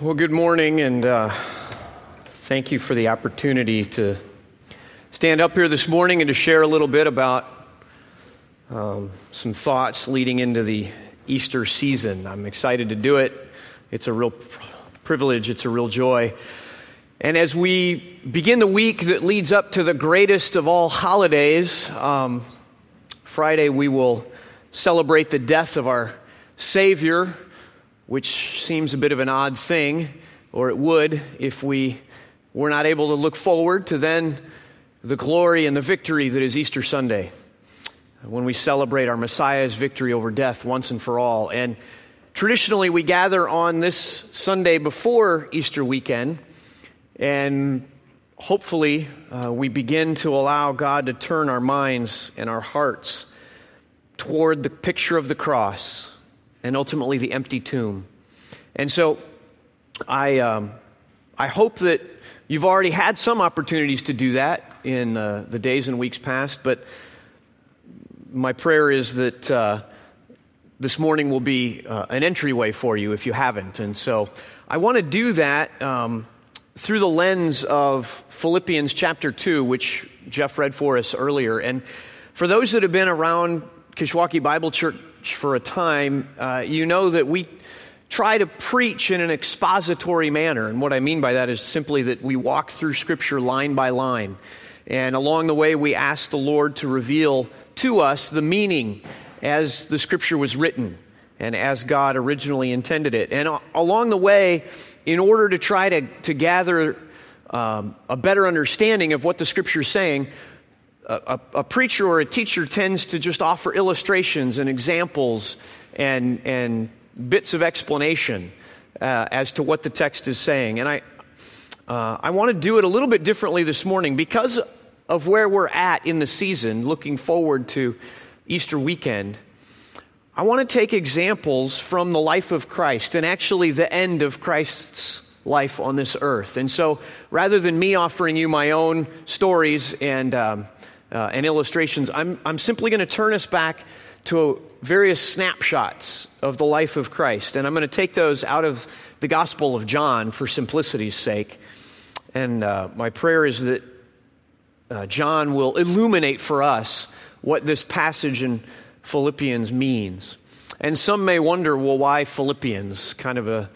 Well, good morning, and uh, thank you for the opportunity to stand up here this morning and to share a little bit about um, some thoughts leading into the Easter season. I'm excited to do it. It's a real privilege, it's a real joy. And as we begin the week that leads up to the greatest of all holidays, um, Friday we will celebrate the death of our Savior which seems a bit of an odd thing, or it would if we were not able to look forward to then the glory and the victory that is Easter Sunday, when we celebrate our Messiah's victory over death once and for all. And traditionally, we gather on this Sunday before Easter weekend, and hopefully, uh, we begin to allow God to turn our minds and our hearts toward the picture of the cross and ultimately the empty tomb. And so I, um, I hope that you've already had some opportunities to do that in uh, the days and weeks past, but my prayer is that uh, this morning will be uh, an entryway for you if you haven't. And so I want to do that um, through the lens of Philippians chapter 2, which Jeff read for us earlier. And for those that have been around Kishwaukee Bible Church for a time, uh, you know that we try to preach in an expository manner. And what I mean by that is simply that we walk through Scripture line by line. And along the way, we ask the Lord to reveal to us the meaning as the Scripture was written and as God originally intended it. And along the way, in order to try to, to gather um, a better understanding of what the Scripture is saying, a, a, preacher or a teacher tends to just offer illustrations and examples and, and bits of explanation uh, as to what the text is saying. And I, uh, I want to do it a little bit differently this morning because of where we're at in the season, looking forward to Easter weekend. I want to take examples from the life of Christ and actually the end of Christ's life on this earth. And so rather than me offering you my own stories and um, uh, and illustrations, I'm, I'm simply going to turn us back to various snapshots of the life of Christ. And I'm going to take those out of the Gospel of John for simplicity's sake. And uh, my prayer is that uh, John will illuminate for us what this passage in Philippians means. And some may wonder, well, why Philippians? Kind of a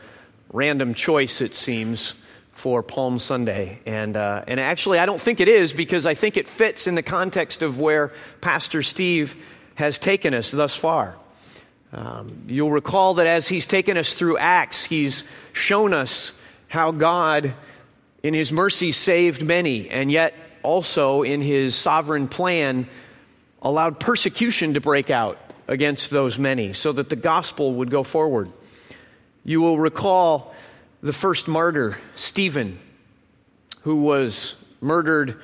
random choice, it seems for Palm Sunday. And, uh, and actually, I don't think it is because I think it fits in the context of where Pastor Steve has taken us thus far. Um, you'll recall that as he's taken us through Acts, he's shown us how God, in his mercy, saved many, and yet also in his sovereign plan, allowed persecution to break out against those many so that the gospel would go forward. You will recall the first martyr, Stephen, who was murdered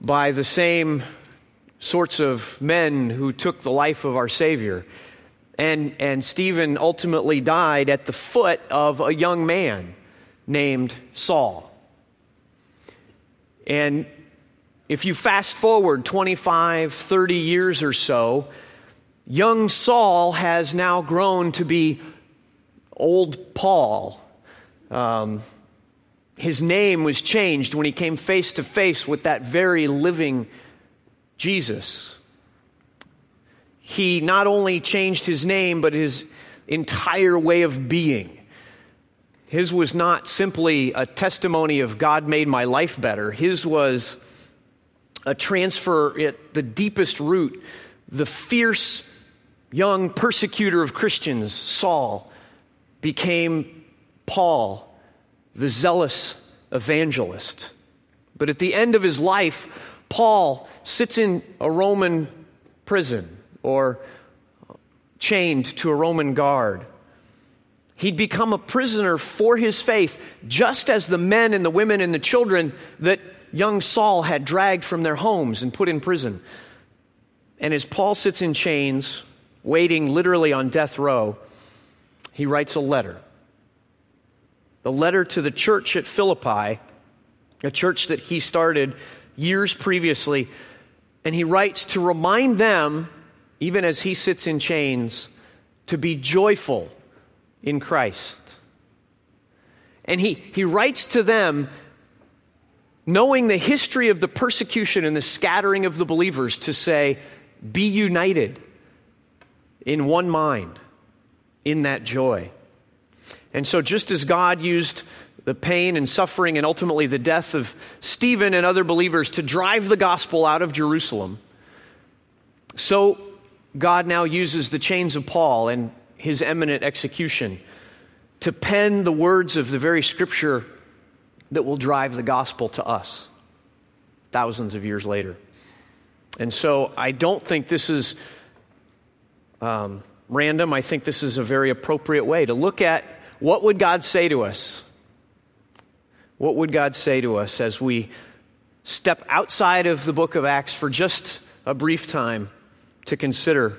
by the same sorts of men who took the life of our Savior. And, and Stephen ultimately died at the foot of a young man named Saul. And if you fast forward 25, 30 years or so, young Saul has now grown to be old Paul um, his name was changed when he came face to face with that very living Jesus. He not only changed his name, but his entire way of being. His was not simply a testimony of God made my life better. His was a transfer at the deepest root. The fierce young persecutor of Christians, Saul, became Paul, the zealous evangelist. But at the end of his life, Paul sits in a Roman prison or chained to a Roman guard. He'd become a prisoner for his faith, just as the men and the women and the children that young Saul had dragged from their homes and put in prison. And as Paul sits in chains, waiting literally on death row, he writes a letter the letter to the church at Philippi, a church that he started years previously, and he writes to remind them, even as he sits in chains, to be joyful in Christ. And he, he writes to them knowing the history of the persecution and the scattering of the believers to say, be united in one mind in that joy. And so, just as God used the pain and suffering and ultimately the death of Stephen and other believers to drive the gospel out of Jerusalem, so God now uses the chains of Paul and his imminent execution to pen the words of the very scripture that will drive the gospel to us thousands of years later. And so I don't think this is um, random. I think this is a very appropriate way to look at what would God say to us? What would God say to us as we step outside of the book of Acts for just a brief time to consider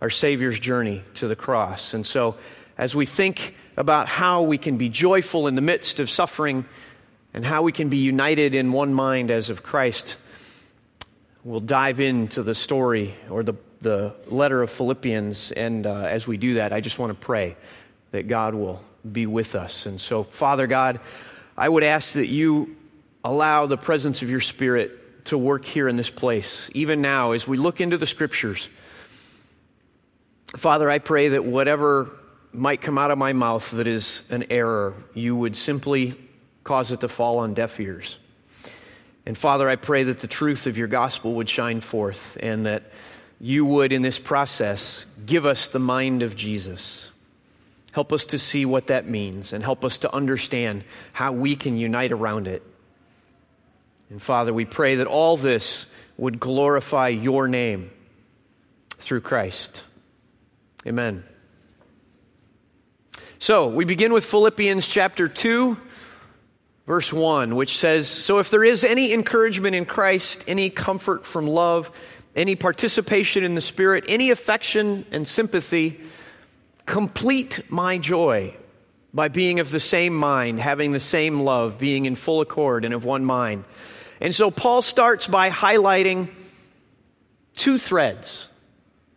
our Savior's journey to the cross? And so, as we think about how we can be joyful in the midst of suffering and how we can be united in one mind as of Christ, we'll dive into the story or the, the letter of Philippians. And uh, as we do that, I just want to pray that God will be with us. And so, Father God, I would ask that you allow the presence of your Spirit to work here in this place, even now as we look into the scriptures. Father, I pray that whatever might come out of my mouth that is an error, you would simply cause it to fall on deaf ears. And Father, I pray that the truth of your gospel would shine forth and that you would, in this process, give us the mind of Jesus. Help us to see what that means and help us to understand how we can unite around it. And Father, we pray that all this would glorify your name through Christ. Amen. So, we begin with Philippians chapter 2 verse 1, which says So if there is any encouragement in Christ, any comfort from love, any participation in the Spirit, any affection and sympathy, complete my joy by being of the same mind, having the same love, being in full accord and of one mind. And so Paul starts by highlighting two threads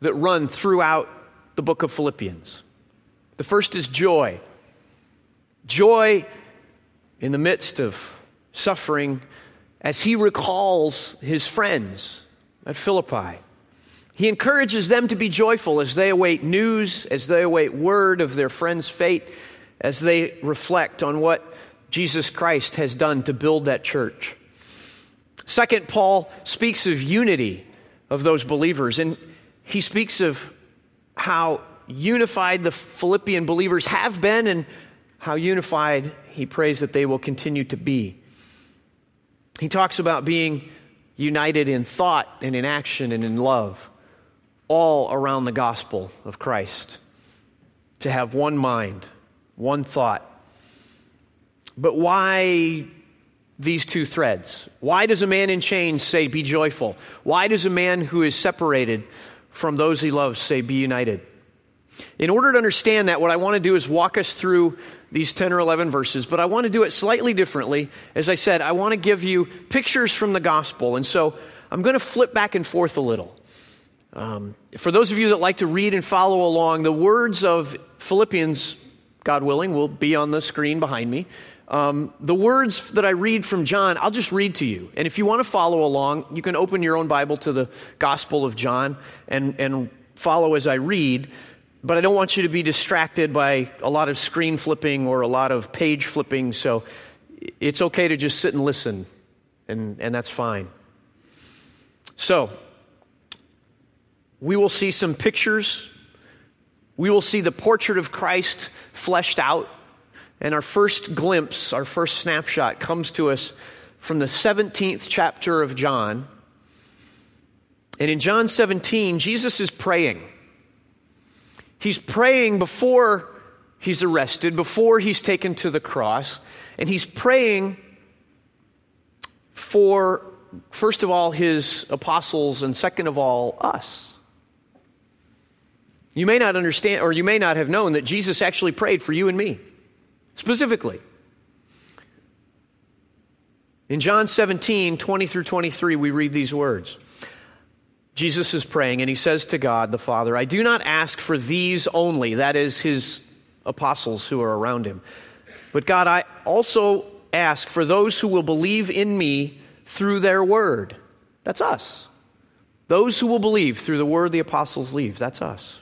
that run throughout the book of Philippians. The first is joy. Joy in the midst of suffering as he recalls his friends at Philippi. He encourages them to be joyful as they await news, as they await word of their friend's fate, as they reflect on what Jesus Christ has done to build that church. Second, Paul speaks of unity of those believers, and he speaks of how unified the Philippian believers have been and how unified he prays that they will continue to be. He talks about being united in thought and in action and in love, all around the gospel of Christ. To have one mind, one thought. But why these two threads? Why does a man in chains say, Be joyful? Why does a man who is separated from those he loves say, Be united? In order to understand that, what I want to do is walk us through these 10 or 11 verses, but I want to do it slightly differently. As I said, I want to give you pictures from the gospel. And so I'm going to flip back and forth a little. Um, for those of you that like to read and follow along, the words of Philippians, God willing, will be on the screen behind me. Um, the words that I read from John, I'll just read to you. And if you want to follow along, you can open your own Bible to the Gospel of John and, and follow as I read. But I don't want you to be distracted by a lot of screen flipping or a lot of page flipping. So it's okay to just sit and listen, and, and that's fine. So, we will see some pictures. We will see the portrait of Christ fleshed out. And our first glimpse, our first snapshot, comes to us from the 17th chapter of John. And in John 17, Jesus is praying. He's praying before he's arrested, before he's taken to the cross, and he's praying for, first of all, his apostles, and second of all, us. You may not understand, or you may not have known that Jesus actually prayed for you and me, specifically. In John 17, 20 through 23, we read these words. Jesus is praying and he says to God the Father, I do not ask for these only, that is, his apostles who are around him, But God, I also ask for those who will believe in me through their word. That's us. Those who will believe through the word the apostles leave. That's us.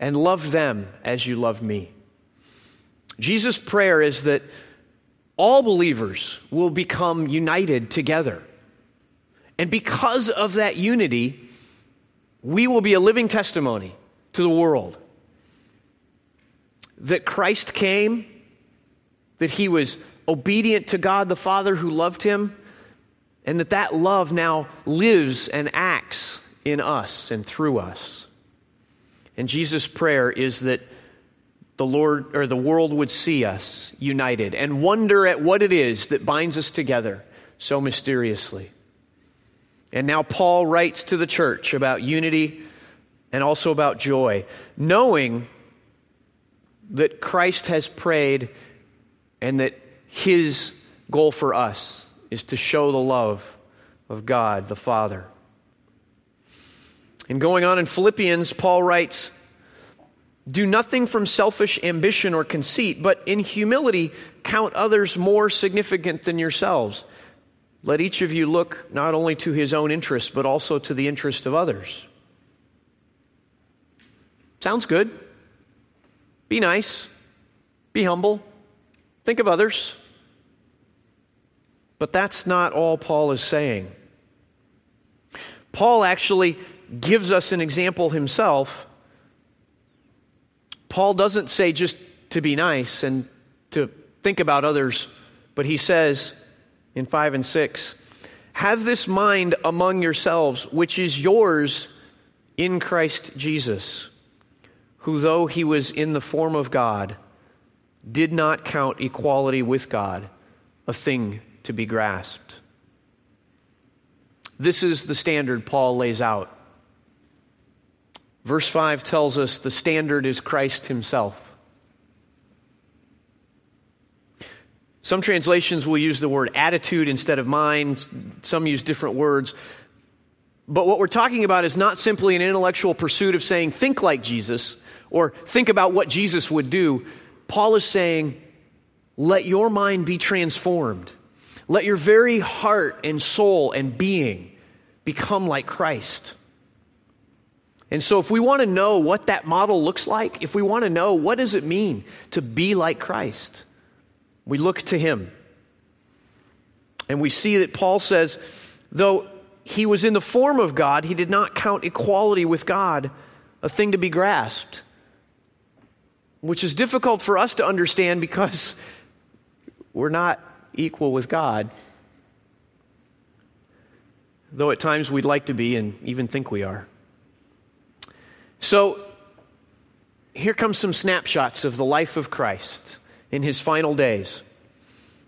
and love them as you love me. Jesus' prayer is that all believers will become united together. And because of that unity, we will be a living testimony to the world that Christ came, that he was obedient to God the Father who loved him, and that that love now lives and acts in us and through us. And Jesus' prayer is that the Lord or the world would see us united and wonder at what it is that binds us together so mysteriously. And now Paul writes to the church about unity and also about joy, knowing that Christ has prayed and that his goal for us is to show the love of God the Father. And going on in Philippians, Paul writes, Do nothing from selfish ambition or conceit, but in humility count others more significant than yourselves. Let each of you look not only to his own interest, but also to the interest of others. Sounds good. Be nice. Be humble. Think of others. But that's not all Paul is saying. Paul actually gives us an example himself. Paul doesn't say just to be nice and to think about others, but he says in 5 and 6 Have this mind among yourselves, which is yours in Christ Jesus who, though he was in the form of God, did not count equality with God a thing to be grasped. This is the standard Paul lays out. Verse 5 tells us the standard is Christ himself. Some translations will use the word attitude instead of mind, some use different words. But what we're talking about is not simply an intellectual pursuit of saying, think like Jesus, or think about what Jesus would do, Paul is saying, let your mind be transformed. Let your very heart and soul and being become like Christ. And so if we want to know what that model looks like, if we want to know what does it mean to be like Christ, we look to him. And we see that Paul says, though he was in the form of God, he did not count equality with God a thing to be grasped which is difficult for us to understand because we're not equal with God. Though at times we'd like to be and even think we are. So, here comes some snapshots of the life of Christ in his final days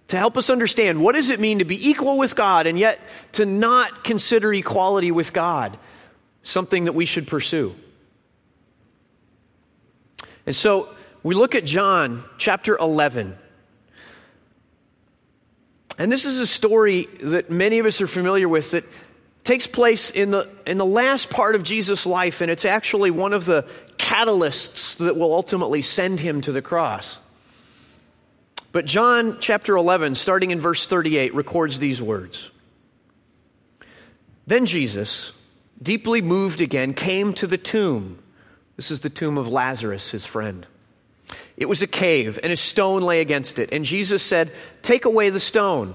to help us understand what does it mean to be equal with God and yet to not consider equality with God something that we should pursue. And so we look at John chapter 11. And this is a story that many of us are familiar with that takes place in the, in the last part of Jesus' life, and it's actually one of the catalysts that will ultimately send him to the cross. But John chapter 11, starting in verse 38, records these words Then Jesus, deeply moved again, came to the tomb. This is the tomb of Lazarus, his friend. It was a cave, and a stone lay against it. And Jesus said, Take away the stone.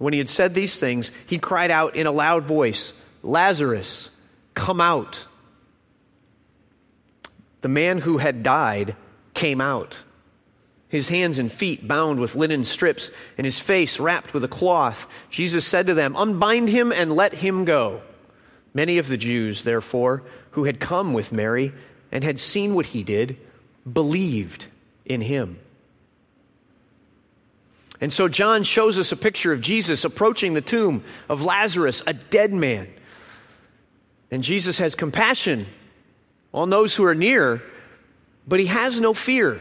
When he had said these things, he cried out in a loud voice, Lazarus, come out. The man who had died came out, his hands and feet bound with linen strips, and his face wrapped with a cloth. Jesus said to them, Unbind him and let him go. Many of the Jews, therefore, who had come with Mary and had seen what he did, believed in him. And so John shows us a picture of Jesus approaching the tomb of Lazarus, a dead man. And Jesus has compassion on those who are near, but he has no fear.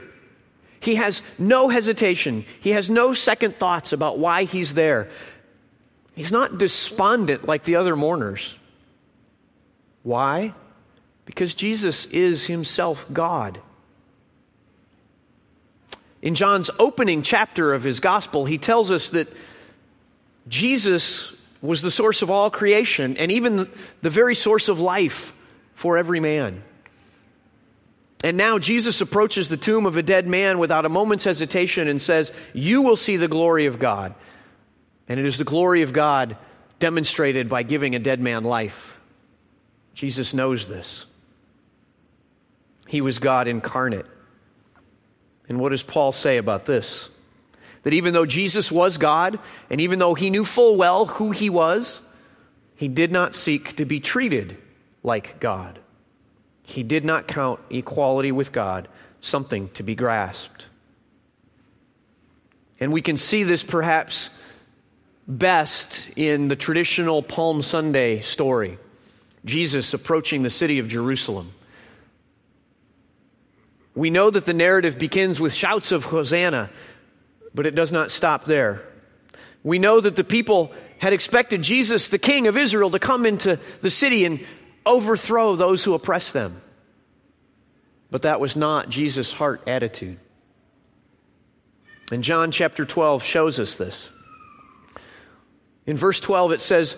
He has no hesitation. He has no second thoughts about why he's there. He's not despondent like the other mourners. Why? Because Jesus is himself God. In John's opening chapter of his gospel, he tells us that Jesus was the source of all creation and even the very source of life for every man. And now Jesus approaches the tomb of a dead man without a moment's hesitation and says, You will see the glory of God. And it is the glory of God demonstrated by giving a dead man life. Jesus knows this. He was God incarnate. And what does Paul say about this? That even though Jesus was God, and even though he knew full well who he was, he did not seek to be treated like God. He did not count equality with God something to be grasped. And we can see this perhaps best in the traditional Palm Sunday story Jesus approaching the city of Jerusalem. We know that the narrative begins with shouts of Hosanna, but it does not stop there. We know that the people had expected Jesus, the King of Israel, to come into the city and overthrow those who oppress them. But that was not Jesus' heart attitude. And John chapter 12 shows us this. In verse 12, it says,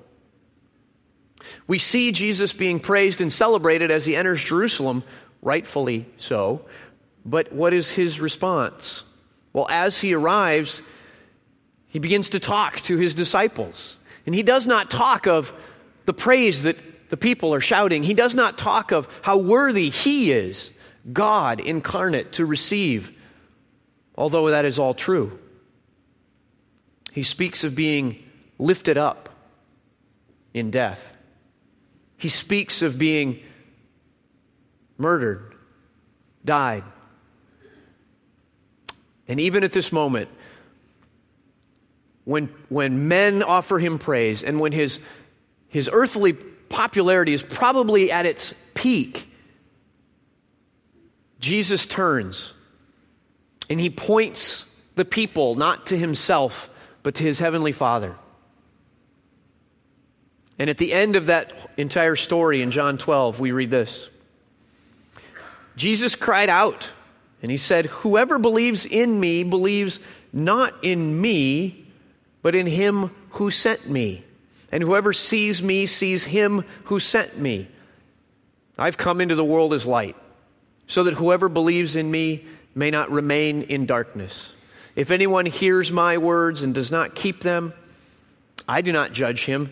We see Jesus being praised and celebrated as he enters Jerusalem, rightfully so. But what is his response? Well, as he arrives, he begins to talk to his disciples. And he does not talk of the praise that the people are shouting. He does not talk of how worthy he is, God incarnate, to receive, although that is all true. He speaks of being lifted up in death. He speaks of being murdered, died. And even at this moment, when, when men offer him praise and when his, his earthly popularity is probably at its peak, Jesus turns and he points the people not to himself, but to his heavenly Father. And at the end of that entire story in John 12, we read this Jesus cried out and he said, Whoever believes in me believes not in me, but in him who sent me. And whoever sees me sees him who sent me. I've come into the world as light, so that whoever believes in me may not remain in darkness. If anyone hears my words and does not keep them, I do not judge him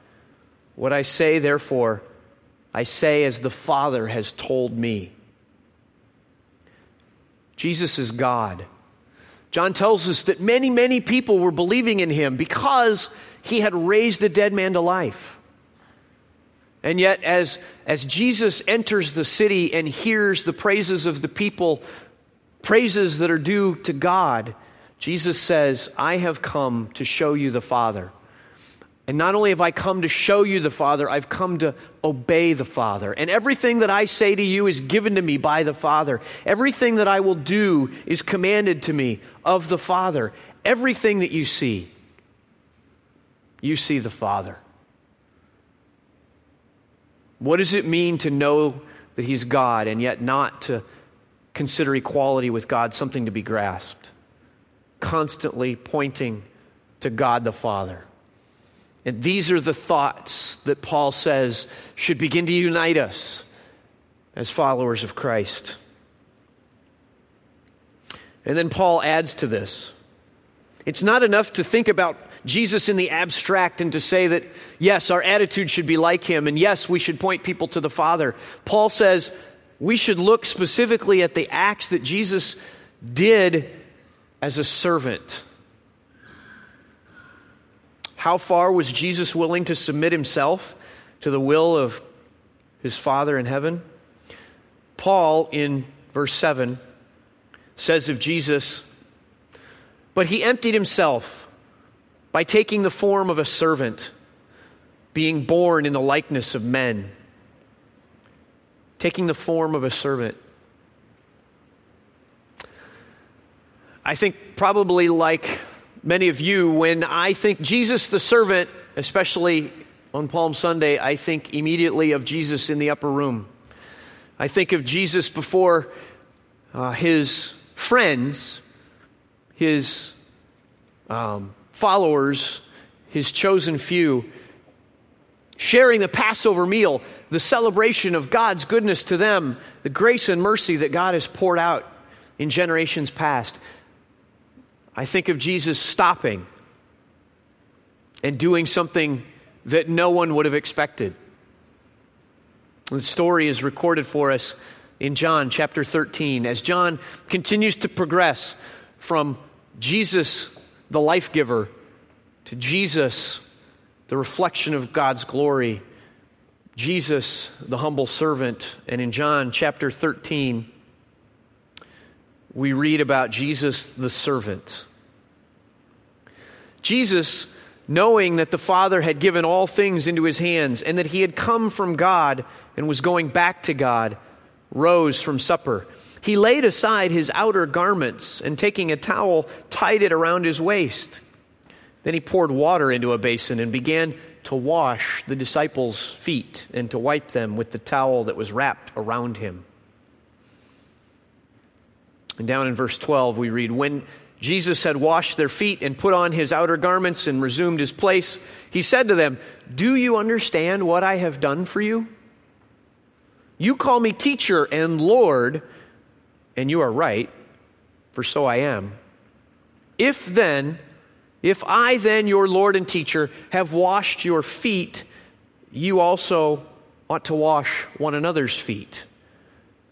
What I say, therefore, I say as the Father has told me. Jesus is God. John tells us that many, many people were believing in him because he had raised a dead man to life. And yet, as, as Jesus enters the city and hears the praises of the people, praises that are due to God, Jesus says, I have come to show you the Father. And not only have I come to show you the Father, I've come to obey the Father. And everything that I say to you is given to me by the Father. Everything that I will do is commanded to me of the Father. Everything that you see, you see the Father. What does it mean to know that He's God and yet not to consider equality with God something to be grasped? Constantly pointing to God the Father. And these are the thoughts that Paul says should begin to unite us as followers of Christ. And then Paul adds to this it's not enough to think about Jesus in the abstract and to say that, yes, our attitude should be like him, and yes, we should point people to the Father. Paul says we should look specifically at the acts that Jesus did as a servant. How far was Jesus willing to submit himself to the will of his Father in heaven? Paul, in verse 7, says of Jesus, But he emptied himself by taking the form of a servant, being born in the likeness of men, taking the form of a servant. I think, probably like many of you, when I think Jesus the servant, especially on Palm Sunday, I think immediately of Jesus in the upper room. I think of Jesus before uh, his friends, his um, followers, his chosen few, sharing the Passover meal, the celebration of God's goodness to them, the grace and mercy that God has poured out in generations past. I think of Jesus stopping and doing something that no one would have expected. The story is recorded for us in John chapter 13 as John continues to progress from Jesus the life giver, to Jesus, the reflection of God's glory, Jesus, the humble servant. And in John chapter 13, we read about Jesus, the servant. Jesus, knowing that the Father had given all things into his hands and that he had come from God and was going back to God, rose from supper he laid aside his outer garments and taking a towel, tied it around his waist. Then he poured water into a basin and began to wash the disciples' feet and to wipe them with the towel that was wrapped around him. And down in verse 12, we read When Jesus had washed their feet and put on his outer garments and resumed his place, he said to them, Do you understand what I have done for you? You call me teacher and Lord and you are right, for so I am. If then, if I then, your Lord and teacher, have washed your feet, you also ought to wash one another's feet.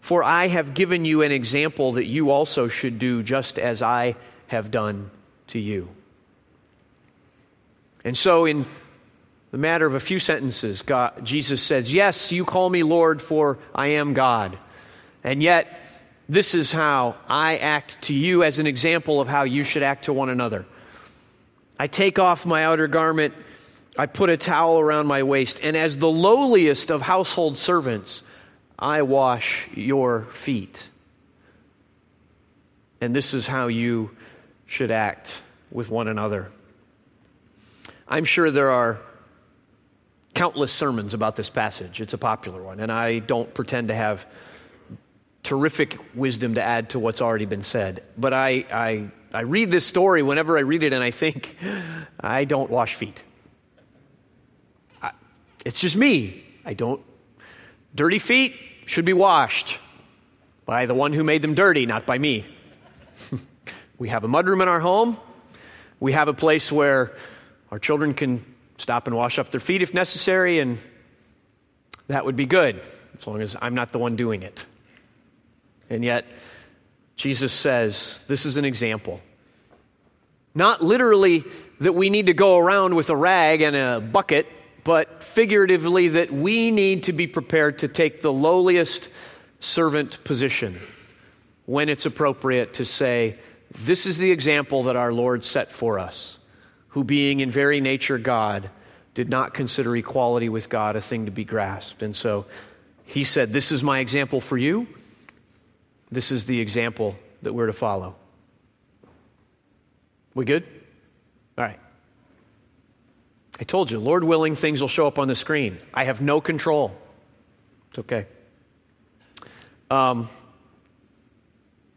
For I have given you an example that you also should do just as I have done to you. And so, in the matter of a few sentences, God, Jesus says, Yes, you call me Lord, for I am God. And yet, this is how I act to you as an example of how you should act to one another. I take off my outer garment, I put a towel around my waist, and as the lowliest of household servants, I wash your feet. And this is how you should act with one another. I'm sure there are countless sermons about this passage. It's a popular one, and I don't pretend to have terrific wisdom to add to what's already been said. But I, I, I read this story whenever I read it and I think, I don't wash feet. I, it's just me. I don't. Dirty feet should be washed by the one who made them dirty, not by me. we have a mudroom in our home. We have a place where our children can stop and wash up their feet if necessary, and that would be good, as long as I'm not the one doing it. And yet, Jesus says, This is an example. Not literally that we need to go around with a rag and a bucket, but figuratively that we need to be prepared to take the lowliest servant position when it's appropriate to say, This is the example that our Lord set for us, who, being in very nature God, did not consider equality with God a thing to be grasped. And so he said, This is my example for you. This is the example that we're to follow. We good? All right. I told you, Lord willing, things will show up on the screen. I have no control. It's okay. Um,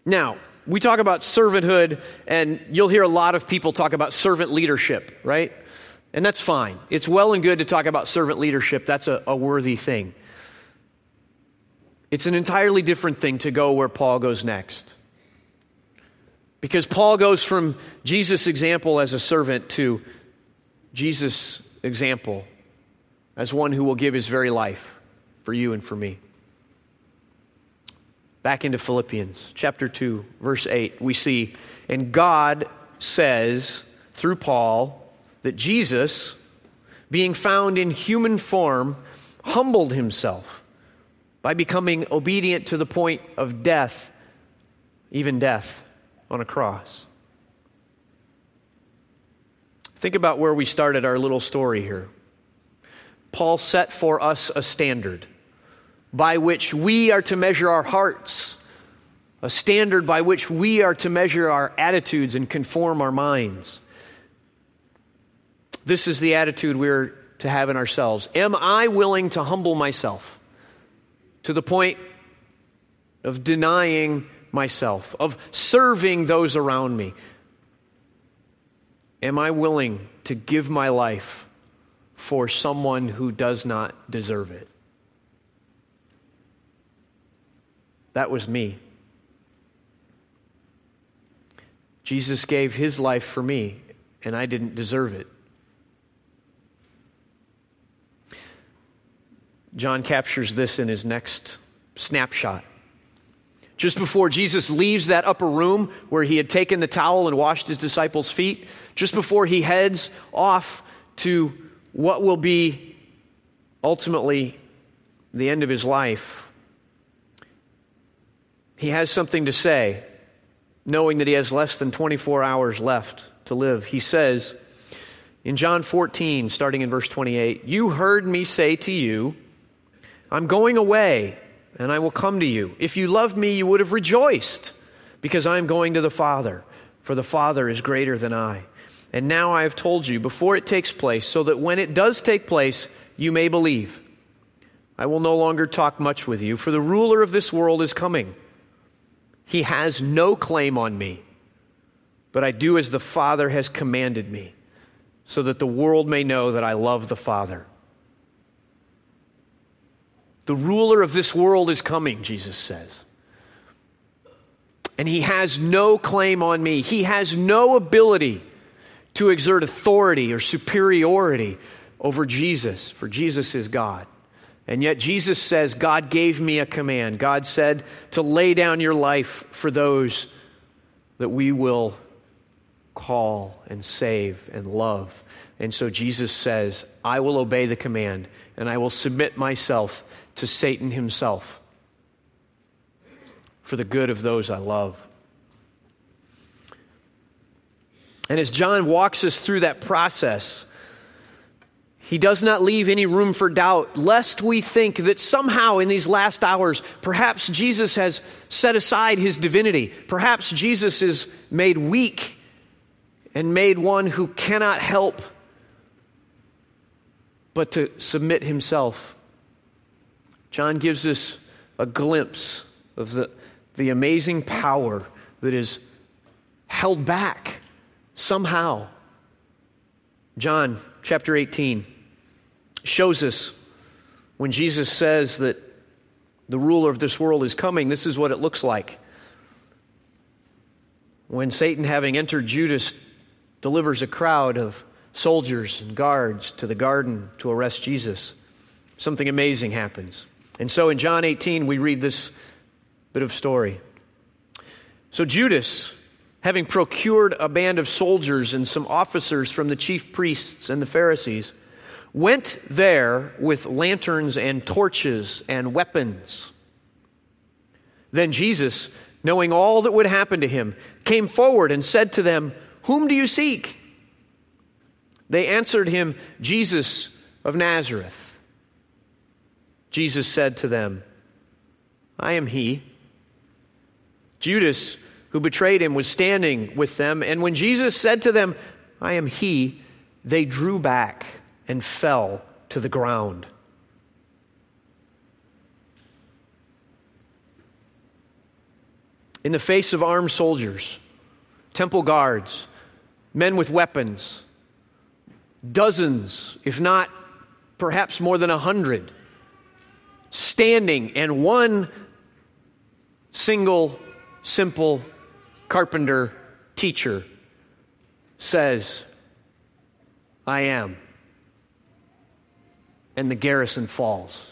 now, we talk about servanthood, and you'll hear a lot of people talk about servant leadership, right? And that's fine. It's well and good to talk about servant leadership. That's a, a worthy thing. It's an entirely different thing to go where Paul goes next. Because Paul goes from Jesus' example as a servant to Jesus' example as one who will give his very life for you and for me. Back into Philippians chapter 2, verse 8, we see, and God says through Paul that Jesus, being found in human form, humbled himself by becoming obedient to the point of death, even death on a cross. Think about where we started our little story here. Paul set for us a standard by which we are to measure our hearts, a standard by which we are to measure our attitudes and conform our minds. This is the attitude we're to have in ourselves. Am I willing to humble myself to the point of denying myself, of serving those around me? Am I willing to give my life for someone who does not deserve it? That was me. Jesus gave his life for me, and I didn't deserve it. John captures this in his next snapshot. Just before Jesus leaves that upper room where he had taken the towel and washed his disciples' feet, just before he heads off to what will be ultimately the end of his life, he has something to say, knowing that he has less than 24 hours left to live. He says in John 14, starting in verse 28, You heard me say to you, I'm going away and I will come to you. If you loved me, you would have rejoiced, because I am going to the Father, for the Father is greater than I. And now I have told you before it takes place, so that when it does take place, you may believe. I will no longer talk much with you, for the ruler of this world is coming. He has no claim on me, but I do as the Father has commanded me, so that the world may know that I love the Father. The ruler of this world is coming, Jesus says. And he has no claim on me. He has no ability to exert authority or superiority over Jesus, for Jesus is God. And yet Jesus says, God gave me a command. God said to lay down your life for those that we will call and save and love. And so Jesus says, I will obey the command and I will submit myself to Satan himself for the good of those I love. And as John walks us through that process, he does not leave any room for doubt, lest we think that somehow in these last hours, perhaps Jesus has set aside his divinity. Perhaps Jesus is made weak and made one who cannot help but to submit himself John gives us a glimpse of the, the amazing power that is held back somehow. John chapter 18 shows us when Jesus says that the ruler of this world is coming, this is what it looks like. When Satan, having entered Judas, delivers a crowd of soldiers and guards to the garden to arrest Jesus, something amazing happens. And so in John 18, we read this bit of story. So Judas, having procured a band of soldiers and some officers from the chief priests and the Pharisees, went there with lanterns and torches and weapons. Then Jesus, knowing all that would happen to him, came forward and said to them, Whom do you seek? They answered him, Jesus of Nazareth. Jesus said to them, I am he. Judas, who betrayed him, was standing with them, and when Jesus said to them, I am he, they drew back and fell to the ground. In the face of armed soldiers, temple guards, men with weapons, dozens, if not perhaps more than a hundred, standing, and one single simple carpenter teacher says, I am. And the garrison falls.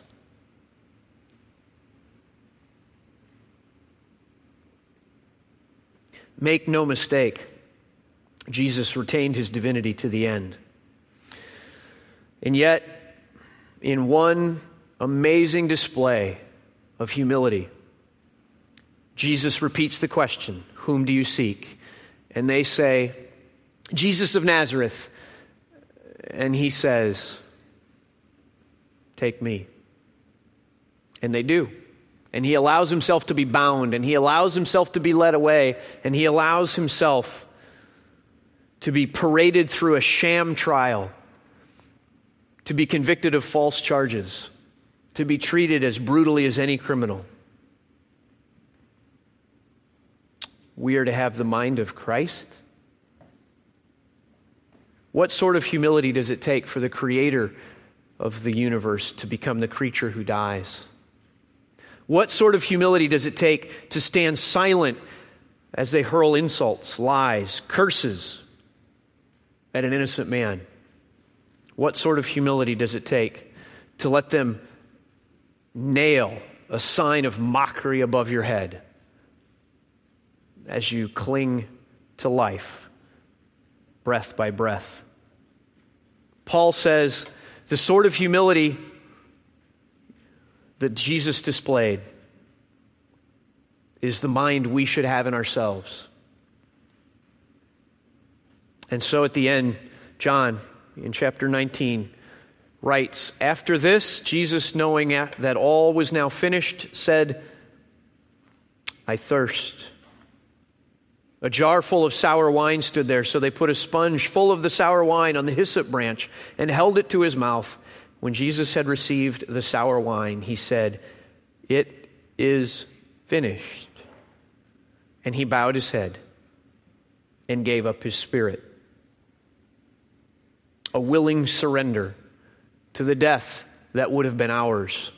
Make no mistake, Jesus retained his divinity to the end. And yet, in one amazing display of humility, Jesus repeats the question, Whom do you seek? And they say, Jesus of Nazareth. And he says, Take me. And they do. And he allows himself to be bound, and he allows himself to be led away, and he allows himself to be paraded through a sham trial, to be convicted of false charges, to be treated as brutally as any criminal. we are to have the mind of Christ? What sort of humility does it take for the creator of the universe to become the creature who dies? What sort of humility does it take to stand silent as they hurl insults, lies, curses at an innocent man? What sort of humility does it take to let them nail a sign of mockery above your head? as you cling to life, breath by breath. Paul says the sort of humility that Jesus displayed is the mind we should have in ourselves. And so at the end, John in chapter 19 writes After this, Jesus, knowing that all was now finished, said, I thirst. A jar full of sour wine stood there, so they put a sponge full of the sour wine on the hyssop branch and held it to his mouth. When Jesus had received the sour wine, he said, It is finished. And he bowed his head and gave up his spirit. A willing surrender to the death that would have been ours.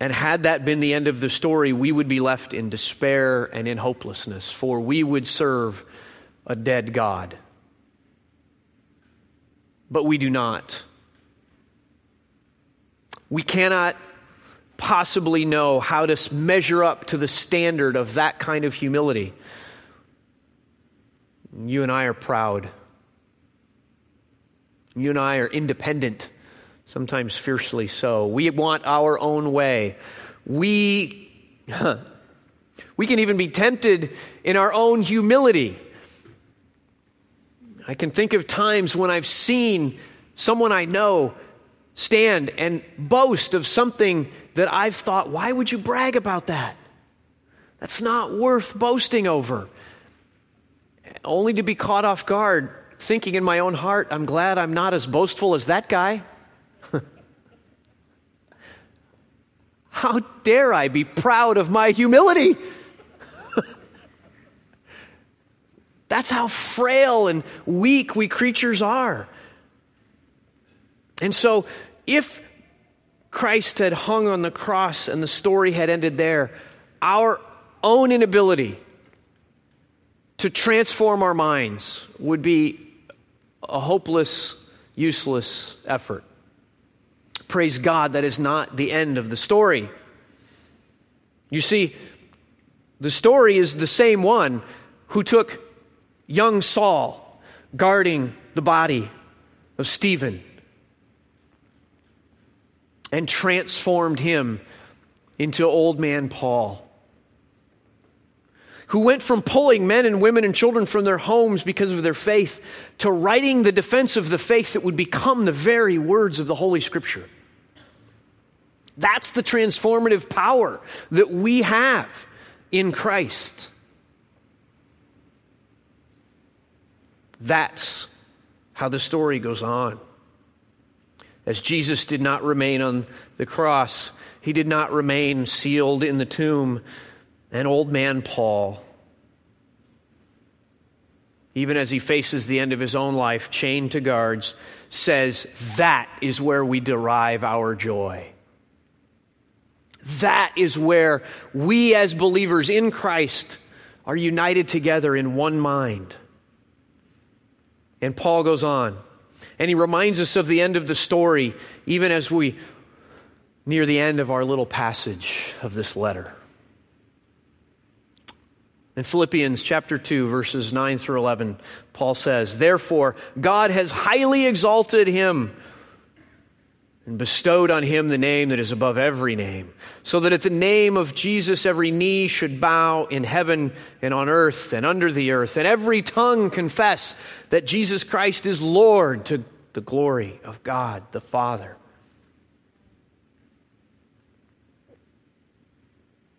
And had that been the end of the story, we would be left in despair and in hopelessness, for we would serve a dead God. But we do not. We cannot possibly know how to measure up to the standard of that kind of humility. You and I are proud. You and I are independent sometimes fiercely so. We want our own way. We, we can even be tempted in our own humility. I can think of times when I've seen someone I know stand and boast of something that I've thought, why would you brag about that? That's not worth boasting over. Only to be caught off guard, thinking in my own heart, I'm glad I'm not as boastful as that guy. How dare I be proud of my humility? That's how frail and weak we creatures are. And so, if Christ had hung on the cross and the story had ended there, our own inability to transform our minds would be a hopeless, useless effort. Praise God, that is not the end of the story. You see, The story is the same one who took young Saul guarding the body of Stephen and transformed him into old man Paul who went from pulling men and women and children from their homes because of their faith to writing the defense of the faith that would become the very words of the Holy Scripture. That's the transformative power that we have in Christ. That's how the story goes on. As Jesus did not remain on the cross, he did not remain sealed in the tomb and old man Paul, even as he faces the end of his own life, chained to guards, says, That is where we derive our joy. That is where we, as believers in Christ, are united together in one mind. And Paul goes on, and he reminds us of the end of the story, even as we near the end of our little passage of this letter. In Philippians chapter 2, verses 9 through 11, Paul says, Therefore, God has highly exalted him and bestowed on him the name that is above every name, so that at the name of Jesus every knee should bow in heaven and on earth and under the earth, and every tongue confess that Jesus Christ is Lord to the glory of God the Father.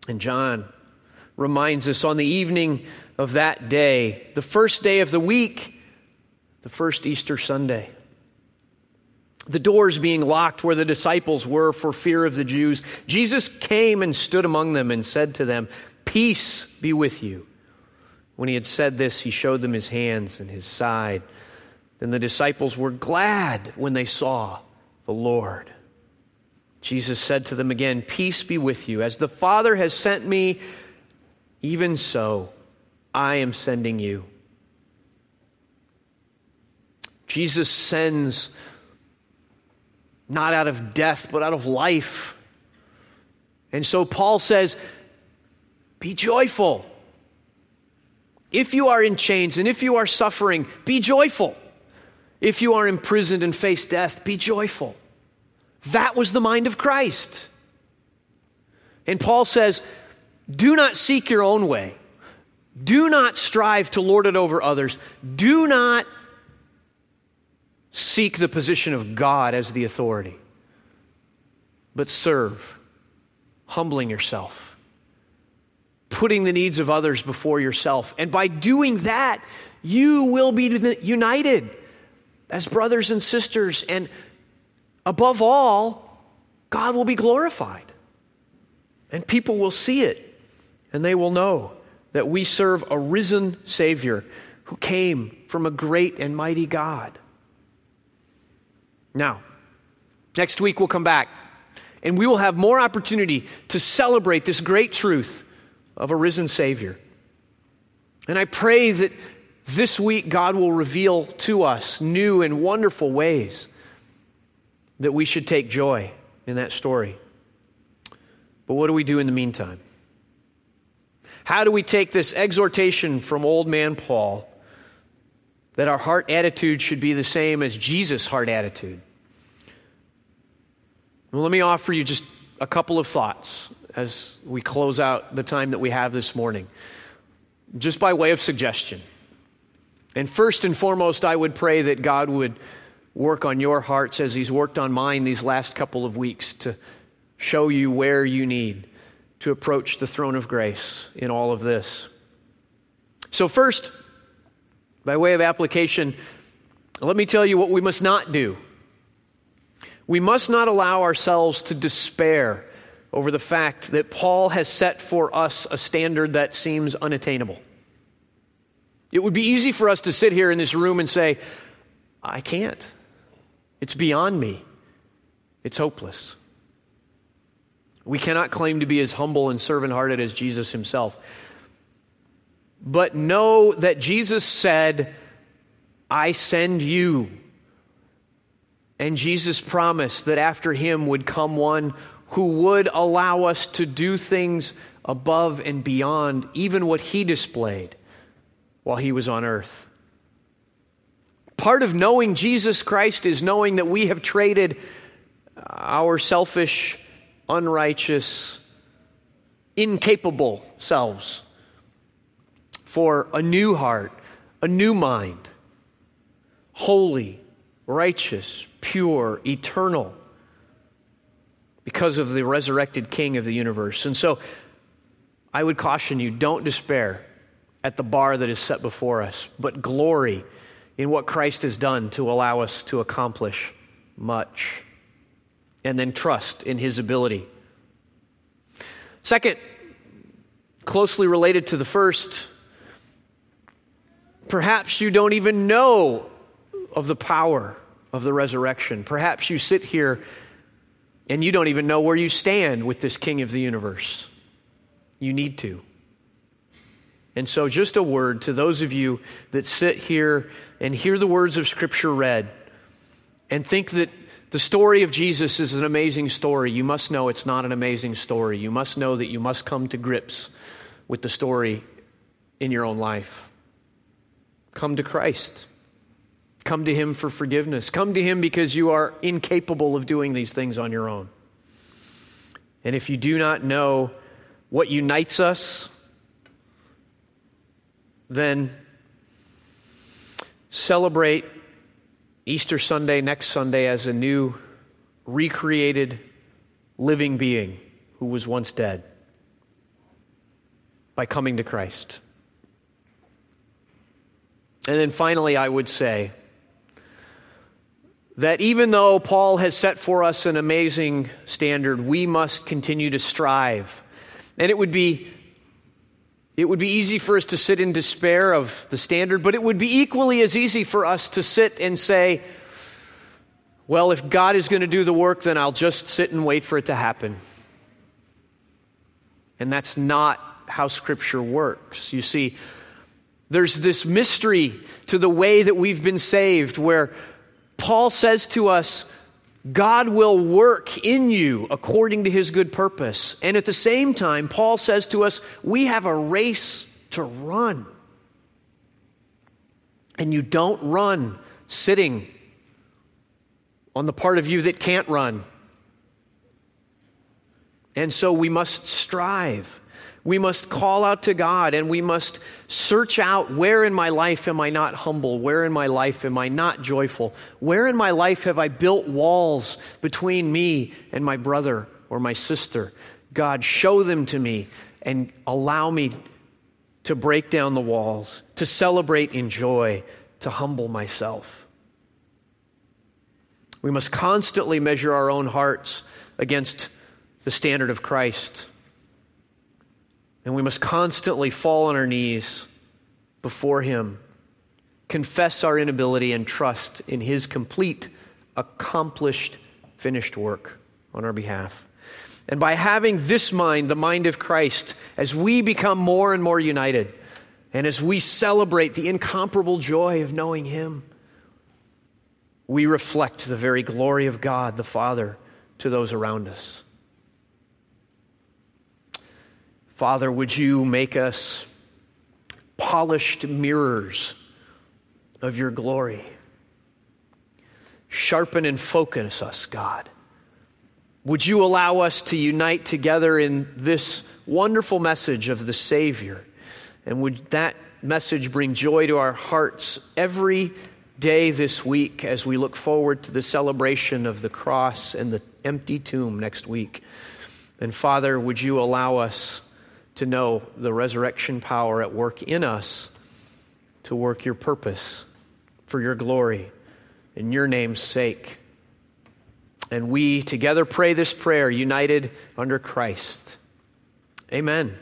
And John reminds us on the evening of that day, the first day of the week, the first Easter Sunday. The doors being locked where the disciples were for fear of the Jews, Jesus came and stood among them and said to them, Peace be with you. When he had said this, he showed them his hands and his side. Then the disciples were glad when they saw the Lord. Jesus said to them again, Peace be with you. As the Father has sent me, even so, I am sending you. Jesus sends not out of death, but out of life. And so Paul says, Be joyful. If you are in chains and if you are suffering, be joyful. If you are imprisoned and face death, be joyful. That was the mind of Christ. And Paul says, do not seek your own way. Do not strive to lord it over others. Do not seek the position of God as the authority, but serve, humbling yourself, putting the needs of others before yourself. And by doing that, you will be united as brothers and sisters. And above all, God will be glorified. And people will see it and they will know that we serve a risen Savior who came from a great and mighty God. Now, next week we'll come back and we will have more opportunity to celebrate this great truth of a risen Savior. And I pray that this week God will reveal to us new and wonderful ways that we should take joy in that story. But what do we do in the meantime? How do we take this exhortation from old man Paul that our heart attitude should be the same as Jesus' heart attitude? Well, let me offer you just a couple of thoughts as we close out the time that we have this morning, just by way of suggestion. And first and foremost, I would pray that God would work on your hearts as He's worked on mine these last couple of weeks to show you where you need to approach the throne of grace in all of this. So, first, by way of application, let me tell you what we must not do. We must not allow ourselves to despair over the fact that Paul has set for us a standard that seems unattainable. It would be easy for us to sit here in this room and say, I can't. It's beyond me. It's hopeless. We cannot claim to be as humble and servant hearted as Jesus himself. But know that Jesus said, I send you. And Jesus promised that after him would come one who would allow us to do things above and beyond even what he displayed while he was on earth. Part of knowing Jesus Christ is knowing that we have traded our selfish, unrighteous, incapable selves for a new heart, a new mind, holy, righteous, pure, eternal, because of the resurrected King of the universe. And so I would caution you don't despair at the bar that is set before us, but glory in what Christ has done to allow us to accomplish much. And then trust in his ability. Second, closely related to the first, perhaps you don't even know of the power of the resurrection. Perhaps you sit here and you don't even know where you stand with this King of the universe. You need to. And so, just a word to those of you that sit here and hear the words of Scripture read and think that the story of Jesus is an amazing story. You must know it's not an amazing story. You must know that you must come to grips with the story in your own life. Come to Christ. Come to Him for forgiveness. Come to Him because you are incapable of doing these things on your own. And if you do not know what unites us, then celebrate Easter Sunday, next Sunday, as a new, recreated, living being who was once dead by coming to Christ. And then finally, I would say that even though Paul has set for us an amazing standard, we must continue to strive. And it would be it would be easy for us to sit in despair of the standard, but it would be equally as easy for us to sit and say, well, if God is going to do the work, then I'll just sit and wait for it to happen. And that's not how Scripture works. You see, there's this mystery to the way that we've been saved where Paul says to us, God will work in you according to his good purpose. And at the same time, Paul says to us, we have a race to run. And you don't run sitting on the part of you that can't run. And so we must strive. We must call out to God and we must search out where in my life am I not humble? Where in my life am I not joyful? Where in my life have I built walls between me and my brother or my sister? God, show them to me and allow me to break down the walls, to celebrate in joy, to humble myself. We must constantly measure our own hearts against the standard of Christ. And we must constantly fall on our knees before Him, confess our inability, and trust in His complete, accomplished, finished work on our behalf. And by having this mind, the mind of Christ, as we become more and more united, and as we celebrate the incomparable joy of knowing Him, we reflect the very glory of God the Father to those around us. Father, would you make us polished mirrors of your glory? Sharpen and focus us, God. Would you allow us to unite together in this wonderful message of the Savior? And would that message bring joy to our hearts every day this week as we look forward to the celebration of the cross and the empty tomb next week? And Father, would you allow us to know the resurrection power at work in us to work your purpose for your glory in your name's sake. And we together pray this prayer, united under Christ. Amen.